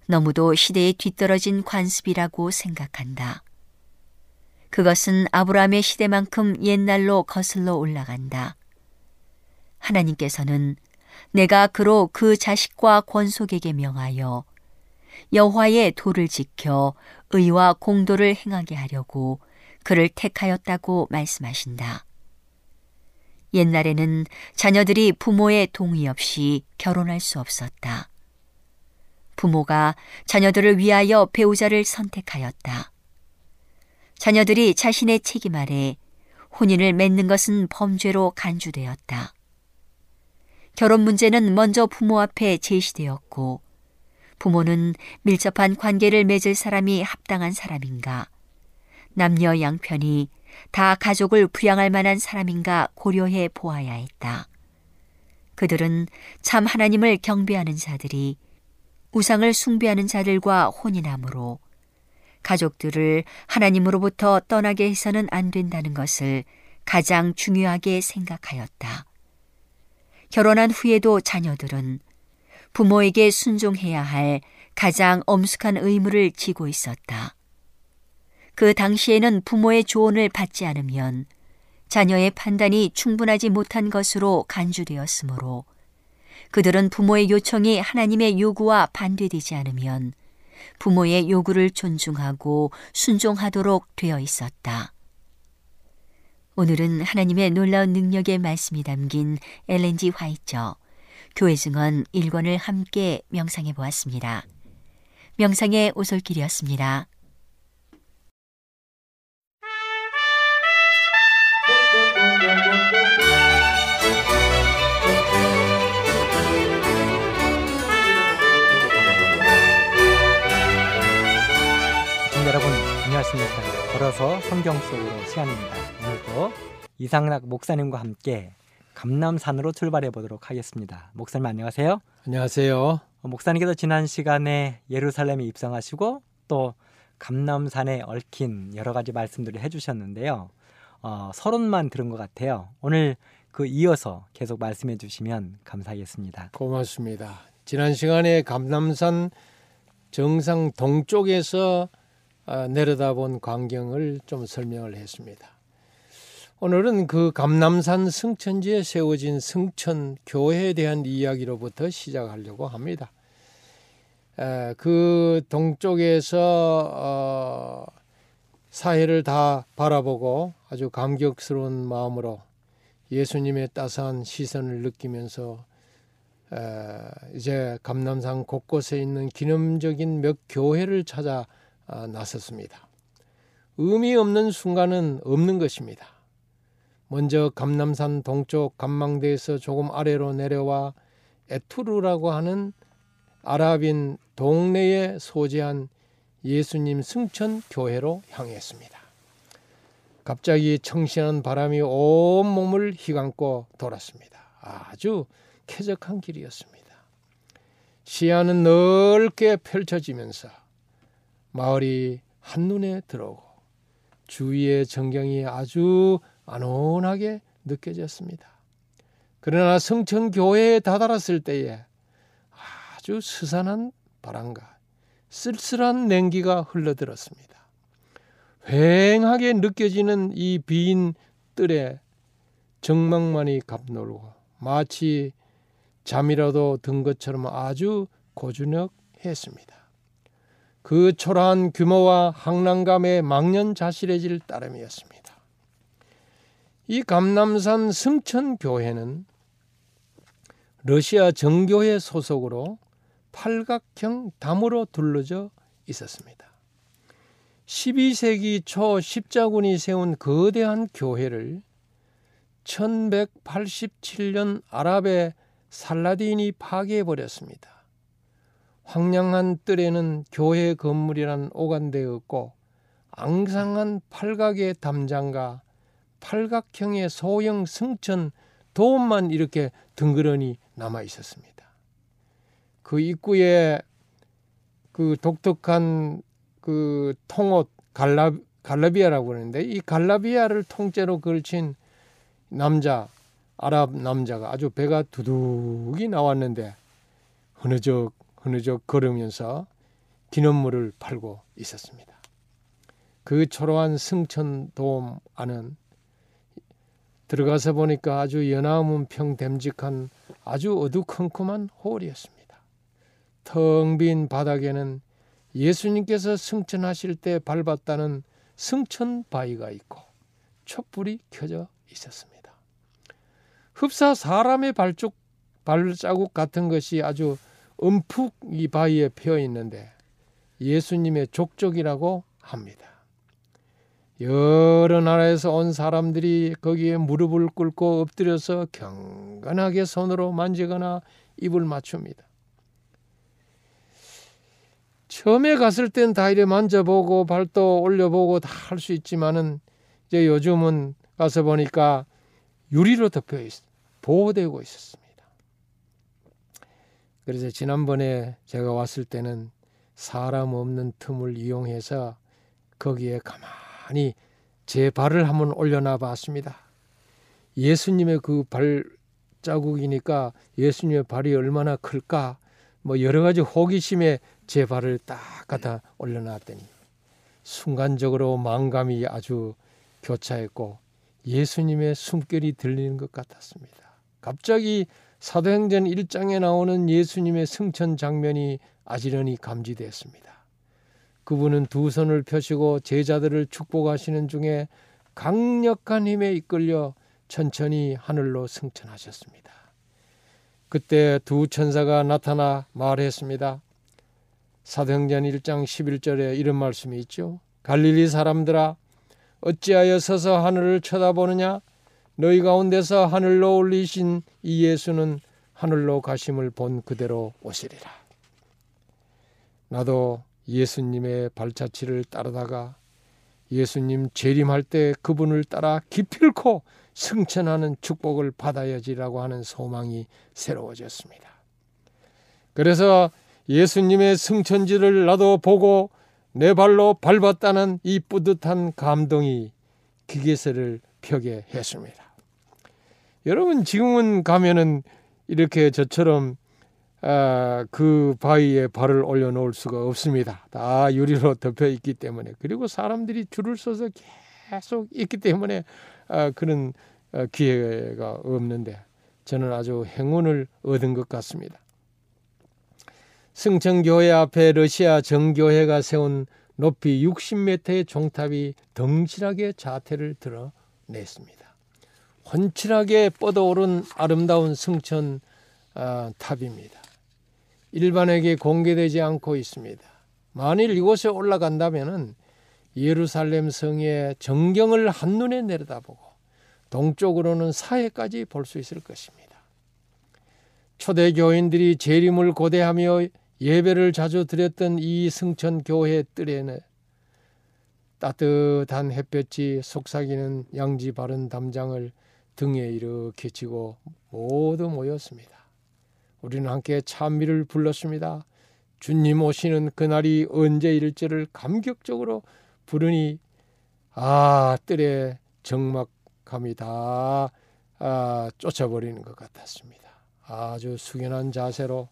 너무도 시대에 뒤떨어진 관습이라고 생각한다. 그것은 아브라함의 시대만큼 옛날로 거슬러 올라간다. 하나님께서는 내가 그로 그 자식과 권속에게 명하여 여호와의 도를 지켜 의와 공도를 행하게 하려고 그를 택하였다고 말씀하신다. 옛날에는 자녀들이 부모의 동의 없이 결혼할 수 없었다. 부모가 자녀들을 위하여 배우자를 선택하였다. 자녀들이 자신의 책임 아래 혼인을 맺는 것은 범죄로 간주되었다. 결혼 문제는 먼저 부모 앞에 제시되었고 부모는 밀접한 관계를 맺을 사람이 합당한 사람인가, 남녀 양편이 다 가족을 부양할 만한 사람인가 고려해 보아야 했다. 그들은 참 하나님을 경배하는 자들이 우상을 숭배하는 자들과 혼인함으로 가족들을 하나님으로부터 떠나게 해서는 안 된다는 것을 가장 중요하게 생각하였다. 결혼한 후에도 자녀들은 부모에게 순종해야 할 가장 엄숙한 의무를 지고 있었다. 그 당시에는 부모의 조언을 받지 않으면 자녀의 판단이 충분하지 못한 것으로 간주되었으므로 그들은 부모의 요청이 하나님의 요구와 반대되지 않으면 부모의 요구를 존중하고 순종하도록 되어 있었다. 오늘은 하나님의 놀라운 능력의 말씀이 담긴 엘렌지 화이처 교회 증언 1권을 함께 명상해 보았습니다. 명상의 오솔길이었습니다. 여러분 안녕하십니까. 걸어서 성경 속으로 시간입니다. 오늘도 이상락 목사님과 함께 감남산으로 출발해 보도록 하겠습니다. 목사님 안녕하세요. 안녕하세요. 어, 목사님께서 지난 시간에 예루살렘에 입성하시고 또 감남산에 얽힌 여러 가지 말씀들을 해주셨는데요. 어, 서론만 들은 것 같아요. 오늘 그 이어서 계속 말씀해 주시면 감사하겠습니다. 고맙습니다. 지난 시간에 감남산 정상 동쪽에서 아, 내려다본 광경을 좀 설명을 했습니다. 오늘은 그 감남산 승천지에 세워진 승천 교회에 대한 이야기로부터 시작하려고 합니다. 그 동쪽에서 어, 사회를 다 바라보고 아주 감격스러운 마음으로 예수님의 따스한 시선을 느끼면서 이제 감남산 곳곳에 있는 기념적인 몇 교회를 찾아 아, 나섰습니다. 의미 없는 순간은 없는 것입니다. 먼저 감남산 동쪽 감망대에서 조금 아래로 내려와 에투르라고 하는 아랍인 동네에 소재한 예수님 승천 교회로 향했습니다. 갑자기 청신한 바람이 온 몸을 휘감고 돌았습니다. 아주 쾌적한 길이었습니다. 시야는 넓게 펼쳐지면서 마을이 한눈에 들어오고 주위의 전경이 아주 안온하게 느껴졌습니다. 그러나 성천교회에 다다랐을 때에 아주 스산한 바람과 쓸쓸한 냉기가 흘러들었습니다. 휑하게 느껴지는 이 빈 뜰에 정막만이 갑놀고 마치 잠이라도 든 것처럼 아주 고즈넉했습니다. 그 초라한 규모와 항랑감의 망년자실해질 따름이었습니다. 이 감남산 승천교회는 러시아 정교회 소속으로 팔각형 담으로 둘러져 있었습니다. 12세기 초 십자군이 세운 거대한 교회를 1187년 아랍의 살라딘이 파괴해 버렸습니다. 황량한 뜰에는 교회 건물이란 오간데 없고 앙상한 팔각의 담장과 팔각형의 소형 승천 도움만 이렇게 덩그러니 남아 있었습니다. 그 입구에 그 독특한 그 통옷 갈라 갈라비아라고 그러는데 이 갈라비아를 통째로 걸친 남자 아랍 남자가 아주 배가 두둑이 나왔는데 흐느적 흐느적 걸으면서 기념물을 팔고 있었습니다. 그 초라한 승천 도움 안은 들어가서 보니까 아주 연화문평 됨직한 아주 어두컴컴한 홀이었습니다. 텅 빈 바닥에는 예수님께서 승천하실 때 밟았다는 승천 바위가 있고 촛불이 켜져 있었습니다. 흡사 사람의 발쪽 발자국 같은 것이 아주 움푹 이 바위에 피어 있는데 예수님의 족적이라고 합니다. 여러 나라에서 온 사람들이 거기에 무릎을 꿇고 엎드려서 경건하게 손으로 만지거나 입을 맞춥니다. 처음에 갔을 땐 다 이래 만져보고 발도 올려보고 다 할 수 있지만은 이제 요즘은 가서 보니까 유리로 덮여 있, 보호되고 있었습니다. 그래서 지난번에 제가 왔을 때는 사람 없는 틈을 이용해서 거기에 가만히 제 발을 한번 올려놔 봤습니다. 예수님의 그 발자국이니까 예수님의 발이 얼마나 클까 뭐 여러 가지 호기심에 제 발을 딱 갖다 올려놨더니 순간적으로 망감이 아주 교차했고 예수님의 숨결이 들리는 것 같았습니다. 갑자기 사도행전 1장에 나오는 예수님의 승천 장면이 아지런히 감지되었습니다. 그분은 두 손을 펴시고 제자들을 축복하시는 중에 강력한 힘에 이끌려 천천히 하늘로 승천하셨습니다. 그때 두 천사가 나타나 말했습니다. 사도행전 1장 11절에 이런 말씀이 있죠. 갈릴리 사람들아 어찌하여 서서 하늘을 쳐다보느냐 너희 가운데서 하늘로 올리신 이 예수는 하늘로 가심을 본 그대로 오시리라. 나도 예수님의 발자취를 따르다가 예수님 재림할 때 그분을 따라 기필코 승천하는 축복을 받아야지라고 하는 소망이 새로워졌습니다. 그래서 예수님의 승천지를 나도 보고 내 발로 밟았다는 이 뿌듯한 감동이 기계세를 펴게 했습니다. 여러분 지금은 가면은 이렇게 저처럼 아, 그 바위에 발을 올려놓을 수가 없습니다. 다 유리로 덮여 있기 때문에 그리고 사람들이 줄을 서서 계속 있기 때문에 아, 그런 어, 기회가 없는데 저는 아주 행운을 얻은 것 같습니다. 승천교회 앞에 러시아 정교회가 세운 높이 60m의 종탑이 덩실하게 자태를 드러냈습니다. 훤칠하게 뻗어오른 아름다운 승천 아, 탑입니다. 일반에게 공개되지 않고 있습니다. 만일 이곳에 올라간다면 예루살렘 성의 정경을 한눈에 내려다보고 동쪽으로는 사해까지 볼 수 있을 것입니다. 초대 교인들이 재림을 고대하며 예배를 자주 드렸던 이 승천 교회 뜰에는 따뜻한 햇볕이 속삭이는 양지 바른 담장을 등에 이렇게 지고 모두 모였습니다. 우리는 함께 찬미를 불렀습니다. 주님 오시는 그날이 언제일지를 감격적으로 부르니 아 뜰에 적막감이 다 아, 쫓아버리는 것 같았습니다. 아주 숙연한 자세로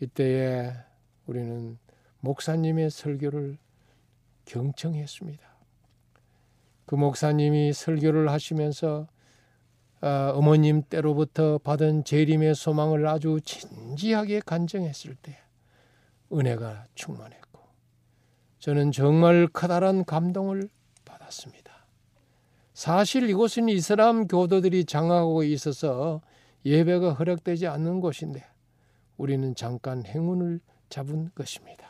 이때에 우리는 목사님의 설교를 경청했습니다. 그 목사님이 설교를 하시면서 어, 어머님 때로부터 받은 재림의 소망을 아주 진지하게 간증했을 때 은혜가 충만했고 저는 정말 커다란 감동을 받았습니다. 사실 이곳은 이슬람 교도들이 장악하고 있어서 예배가 허락되지 않는 곳인데 우리는 잠깐 행운을 잡은 것입니다.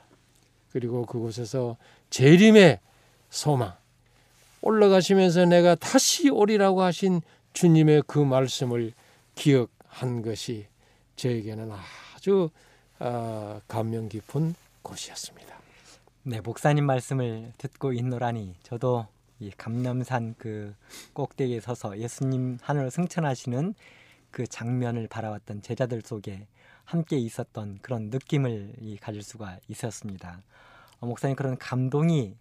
그리고 그곳에서 재림의 소망 올라가시면서 내가 다시 오리라고 하신 주님의 그 말씀을 기억한 것이 저에게는 아주 아, 감명 깊은 곳이었습니다. 네, 목사님 말씀을 듣고 있노라니 저도 이 감남산 그 꼭대기에 서서 예수님 하늘을 승천하시는 그 장면을 바라왔던 제자들 속에 함께 있었던 그런 느낌을 가질 수가 있었습니다. 어, 목사님 그런 감동이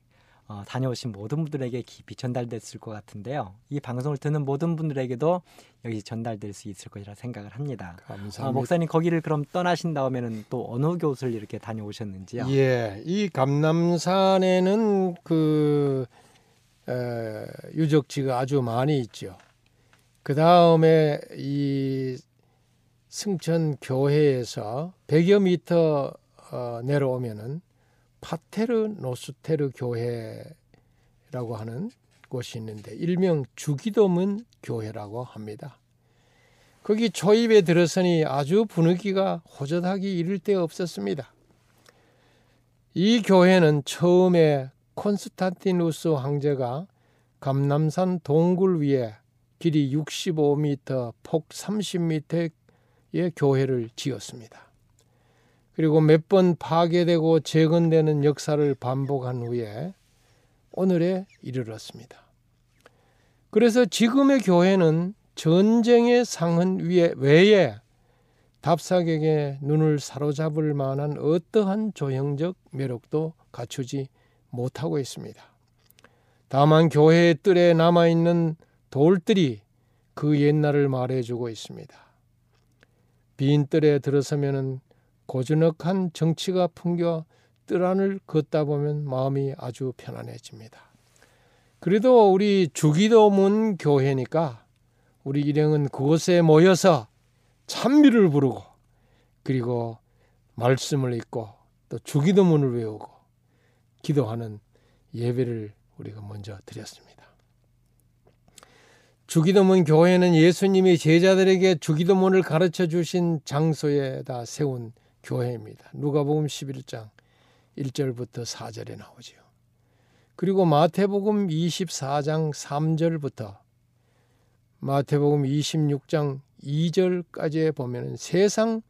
어, 다녀오신 모든 분들에게 깊이 전달됐을 것 같은데요. 이 방송을 듣는 모든 분들에게도 여기 전달될 수 있을 것이라 생각을 합니다. 감사합니다. 어, 목사님 거기를 그럼 떠나신 다음에는 또 어느 교수를 이렇게 다녀오셨는지요? 예, 이 감남산에는 그 에, 유적지가 아주 많이 있죠. 그 다음에 이 승천 교회에서 100여 미터 어, 내려오면은 파테르 노스테르 교회라고 하는 곳이 있는데 일명 주기도문 교회라고 합니다. 거기 초입에 들어서니 아주 분위기가 호젓하기 이를 데 없었습니다. 이 교회는 처음에 콘스탄티누스 황제가 감남산 동굴 위에 길이 65m, 폭 30m의 교회를 지었습니다. 그리고 몇 번 파괴되고 재건되는 역사를 반복한 후에 오늘에 이르렀습니다. 그래서 지금의 교회는 전쟁의 상흔 위에 외에 답사객의 눈을 사로잡을 만한 어떠한 조형적 매력도 갖추지 못하고 있습니다. 다만 교회의 뜰에 남아있는 돌들이 그 옛날을 말해주고 있습니다. 빈 뜰에 들어서면은 고즈넉한 정치가 풍겨 뜰 안을 걷다 보면 마음이 아주 편안해집니다. 그래도 우리 주기도문 교회니까 우리 일행은 그곳에 모여서 찬미를 부르고 그리고 말씀을 읽고 또 주기도문을 외우고 기도하는 예배를 우리가 먼저 드렸습니다. 주기도문 교회는 예수님이 제자들에게 주기도문을 가르쳐 주신 장소에다 세운 교회입니다. 누가복음 11장 1절부터 4절에 나오지요. 그리고 마태복음 24장 3절부터 마태복음 26장 2절까지에 보면은 세상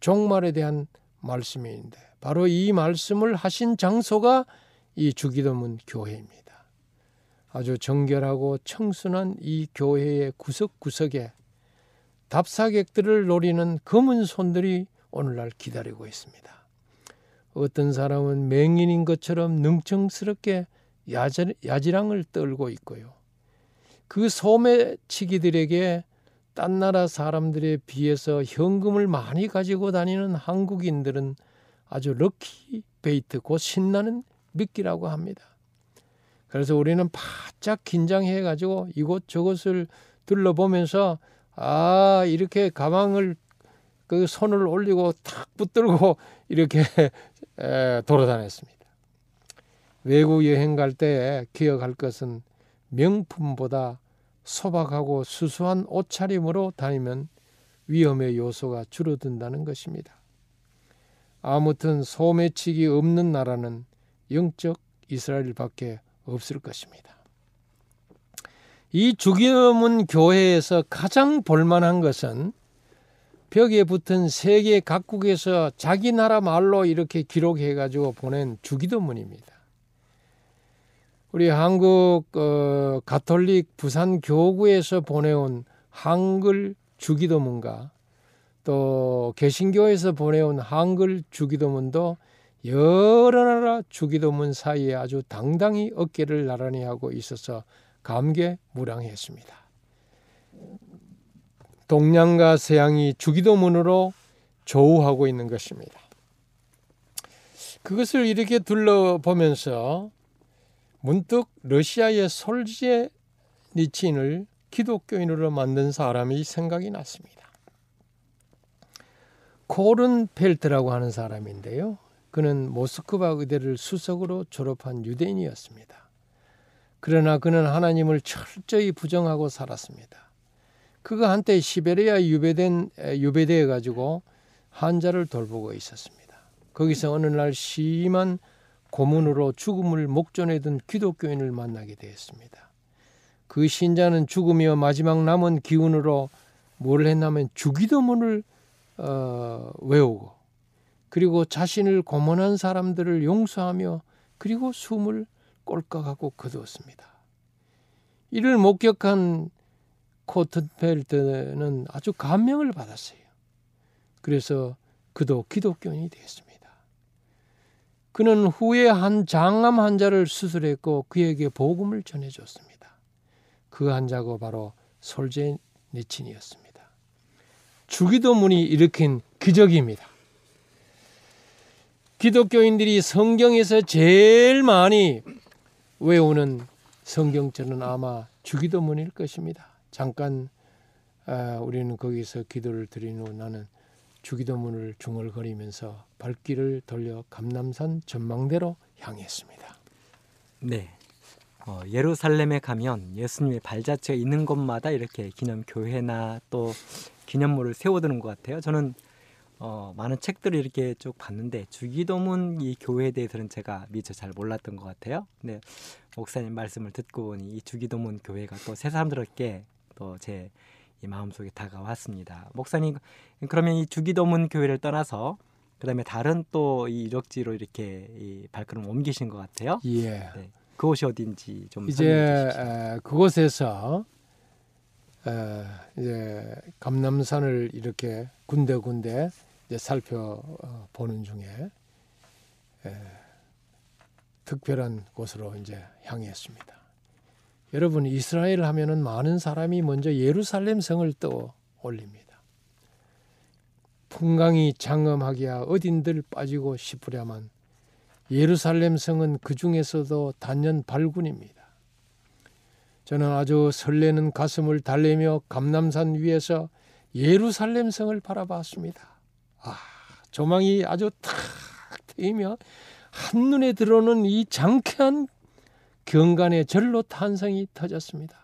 종말에 대한 말씀이 있는데 바로 이 말씀을 하신 장소가 이 주기도문 교회입니다. 아주 정결하고 청순한 이 교회의 구석구석에 답사객들을 노리는 검은 손들이 오늘날 기다리고 있습니다. 어떤 사람은 맹인인 것처럼 능청스럽게 야지랑을 떨고 있고요. 그 소매치기들에게 딴 나라 사람들에 비해서 현금을 많이 가지고 다니는 한국인들은 아주 럭키 베이트 곧 신나는 미끼라고 합니다. 그래서 우리는 바짝 긴장해 가지고 이곳 저곳을 둘러보면서 아 이렇게 가방을 그 손을 올리고 탁 붙들고 이렇게 돌아다녔습니다. 외국 여행 갈 때 기억할 것은 명품보다 소박하고 수수한 옷차림으로 다니면 위험의 요소가 줄어든다는 것입니다. 아무튼 소매치기 없는 나라는 영적 이스라엘밖에 없을 것입니다. 이 주기도문 교회에서 가장 볼만한 것은 벽에 붙은 세계 각국에서 자기 나라 말로 이렇게 기록해 가지고 보낸 주기도문입니다. 우리 한국 어, 가톨릭 부산 교구에서 보내온 한글 주기도문과 또 개신교에서 보내온 한글 주기도문도 여러 나라 주기도문 사이에 아주 당당히 어깨를 나란히 하고 있어서 감개무량했습니다. 동양과 서양이 주기도문으로 조우하고 있는 것입니다. 그것을 이렇게 둘러보면서 문득 러시아의 솔제 니친을 기독교인으로 만든 사람이 생각이 났습니다. 코른 펠트라고 하는 사람인데요. 그는 모스크바 의대를 수석으로 졸업한 유대인이었습니다. 그러나 그는 하나님을 철저히 부정하고 살았습니다. 그가 한때 시베리아 유배된 유배되어 가지고 환자를 돌보고 있었습니다. 거기서 어느 날 심한 고문으로 죽음을 목전에 둔 기독교인을 만나게 되었습니다. 그 신자는 죽으며 마지막 남은 기운으로 뭘 했냐면 주기도문을 어, 외우고 그리고 자신을 고문한 사람들을 용서하며 그리고 숨을 꼴깍하고 거두었습니다. 이를 목격한 코튼펠트는 아주 감명을 받았어요. 그래서 그도 기독교인이 되었습니다. 그는 후에 한 장암 환자를 수술했고 그에게 복음을 전해줬습니다. 그 환자가 바로 솔제니친이었습니다. 주기도문이 일으킨 기적입니다. 기독교인들이 성경에서 제일 많이 외우는 성경절은 아마 주기도문일 것입니다. 잠깐 아, 우리는 거기서 기도를 드린 후 나는 주기도문을 중얼거리면서 발길을 돌려 감남산 전망대로 향했습니다. 네. 어, 예루살렘에 가면 예수님의 발자취가 있는 곳마다 이렇게 기념 교회나 또 기념물을 세워두는 것 같아요. 저는 어, 많은 책들을 이렇게 쭉 봤는데 주기도문 이 교회에 대해서는 제가 미처 잘 몰랐던 것 같아요. 근데 목사님 말씀을 듣고 보니 이 주기도문 교회가 또새 사람들에게 또 제 이 마음속에 다가왔습니다. 목사님 그러면 이 주기도문 교회를 떠나서 그다음에 다른 또 이 유적지로 이렇게 이 발걸음 옮기신 것 같아요. 예. 네. 그곳이 어딘지 좀 이제 에, 그곳에서 에, 이제 감남산을 이렇게 군데군데 이제 살펴보는 중에 에, 특별한 곳으로 이제 향했습니다. 여러분 이스라엘 하면은 많은 사람이 먼저 예루살렘 성을 떠 올립니다. 풍광이 장엄하기야 어딘들 빠지고 싶으랴만 예루살렘 성은 그 중에서도 단연 발군입니다. 저는 아주 설레는 가슴을 달래며 감남산 위에서 예루살렘 성을 바라봤습니다. 아, 조망이 아주 탁 트이며 한눈에 들어오는 이 장쾌한 경간에 절로 탄성이 터졌습니다.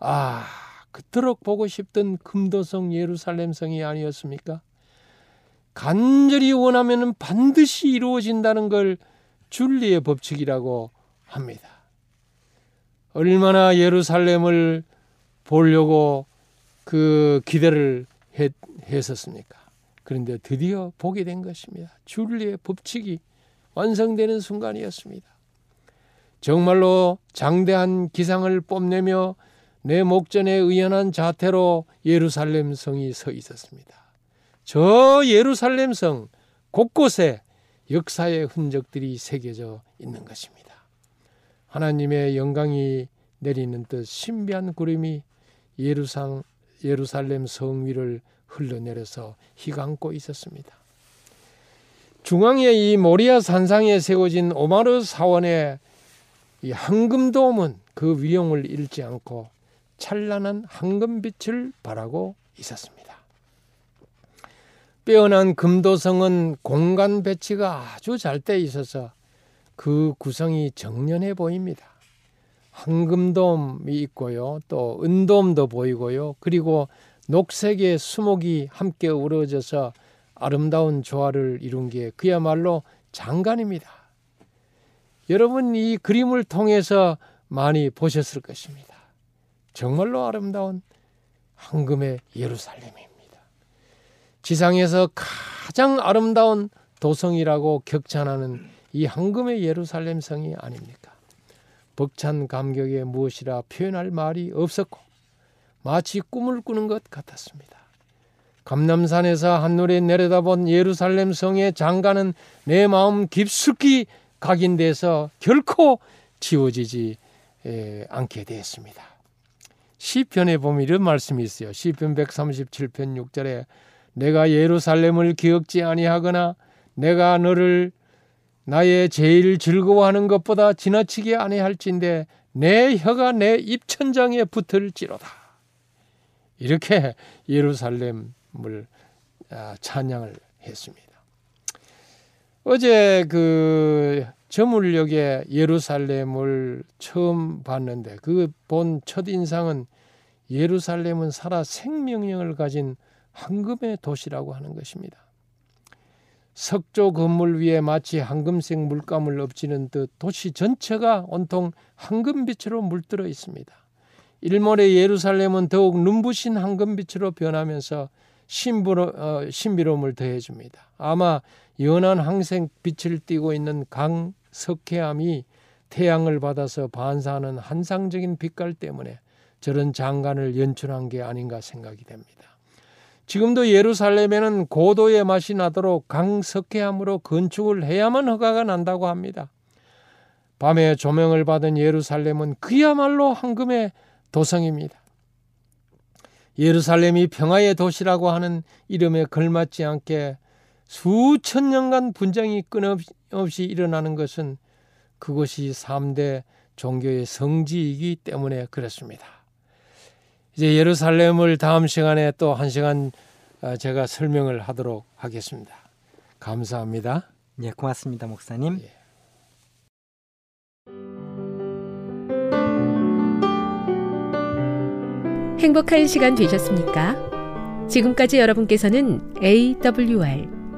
아, 그토록 보고 싶던 금도성 예루살렘 성이 아니었습니까? 간절히 원하면 반드시 이루어진다는 걸 줄리의 법칙이라고 합니다. 얼마나 예루살렘을 보려고 그 기대를 했, 했었습니까? 그런데 드디어 보게 된 것입니다. 줄리의 법칙이 완성되는 순간이었습니다. 정말로 장대한 기상을 뽐내며 내 목전에 의연한 자태로 예루살렘 성이 서 있었습니다. 저 예루살렘 성 곳곳에 역사의 흔적들이 새겨져 있는 것입니다. 하나님의 영광이 내리는 듯 신비한 구름이 예루살렘 성 위를 흘러내려서 휘감고 있었습니다. 중앙에 이 모리아 산상에 세워진 오마르 사원의 이 황금돔은 그 위용을 잃지 않고 찬란한 황금빛을 발하고 있었습니다. 빼어난 금도성은 공간 배치가 아주 잘 돼 있어서 그 구성이 정연해 보입니다. 황금돔이 있고요. 또 은돔도 보이고요. 그리고 녹색의 수목이 함께 우러져서 아름다운 조화를 이룬 게 그야말로 장관입니다. 여러분 이 그림을 통해서 많이 보셨을 것입니다. 정말로 아름다운 황금의 예루살렘입니다. 지상에서 가장 아름다운 도성이라고 격찬하는 이 황금의 예루살렘 성이 아닙니까? 벅찬 감격에 무엇이라 표현할 말이 없었고 마치 꿈을 꾸는 것 같았습니다. 감남산에서 한눈에 내려다본 예루살렘 성의 장가는 내 마음 깊숙이 각인돼서 결코 지워지지 않게 되었습니다. 시편에 보면 이런 말씀이 있어요. 시편 137편 6절에 내가 예루살렘을 기억지 아니하거나 내가 너를 나의 제일 즐거워하는 것보다 지나치게 아니할진데 내 혀가 내 입천장에 붙을지로다. 이렇게 예루살렘을 아, 찬양을 했습니다. 어제 그 저물역에 예루살렘을 처음 봤는데 그 본 첫 인상은 예루살렘은 살아 생명력을 가진 황금의 도시라고 하는 것입니다. 석조 건물 위에 마치 황금색 물감을 엎지는 듯 도시 전체가 온통 황금빛으로 물들어 있습니다. 일몰의 예루살렘은 더욱 눈부신 황금빛으로 변하면서 신부로, 어, 신비로움을 더해줍니다. 아마 연한 황색 빛을 띠고 있는 강 석회암이 태양을 받아서 반사하는 환상적인 빛깔 때문에 저런 장관을 연출한 게 아닌가 생각이 됩니다. 지금도 예루살렘에는 고도의 맛이 나도록 강석회암으로 건축을 해야만 허가가 난다고 합니다. 밤에 조명을 받은 예루살렘은 그야말로 황금의 도성입니다. 예루살렘이 평화의 도시라고 하는 이름에 걸맞지 않게 수천 년간 분쟁이 끊임없이 일어나는 것은 그것이 3대 종교의 성지이기 때문에 그렇습니다. 이제 예루살렘을 다음 시간에 또 한 시간 아, 제가 설명을 하도록 하겠습니다. 감사합니다. 예, 고맙습니다, 목사님. 예. 행복한 시간 되셨습니까? 지금까지 여러분께서는 AWR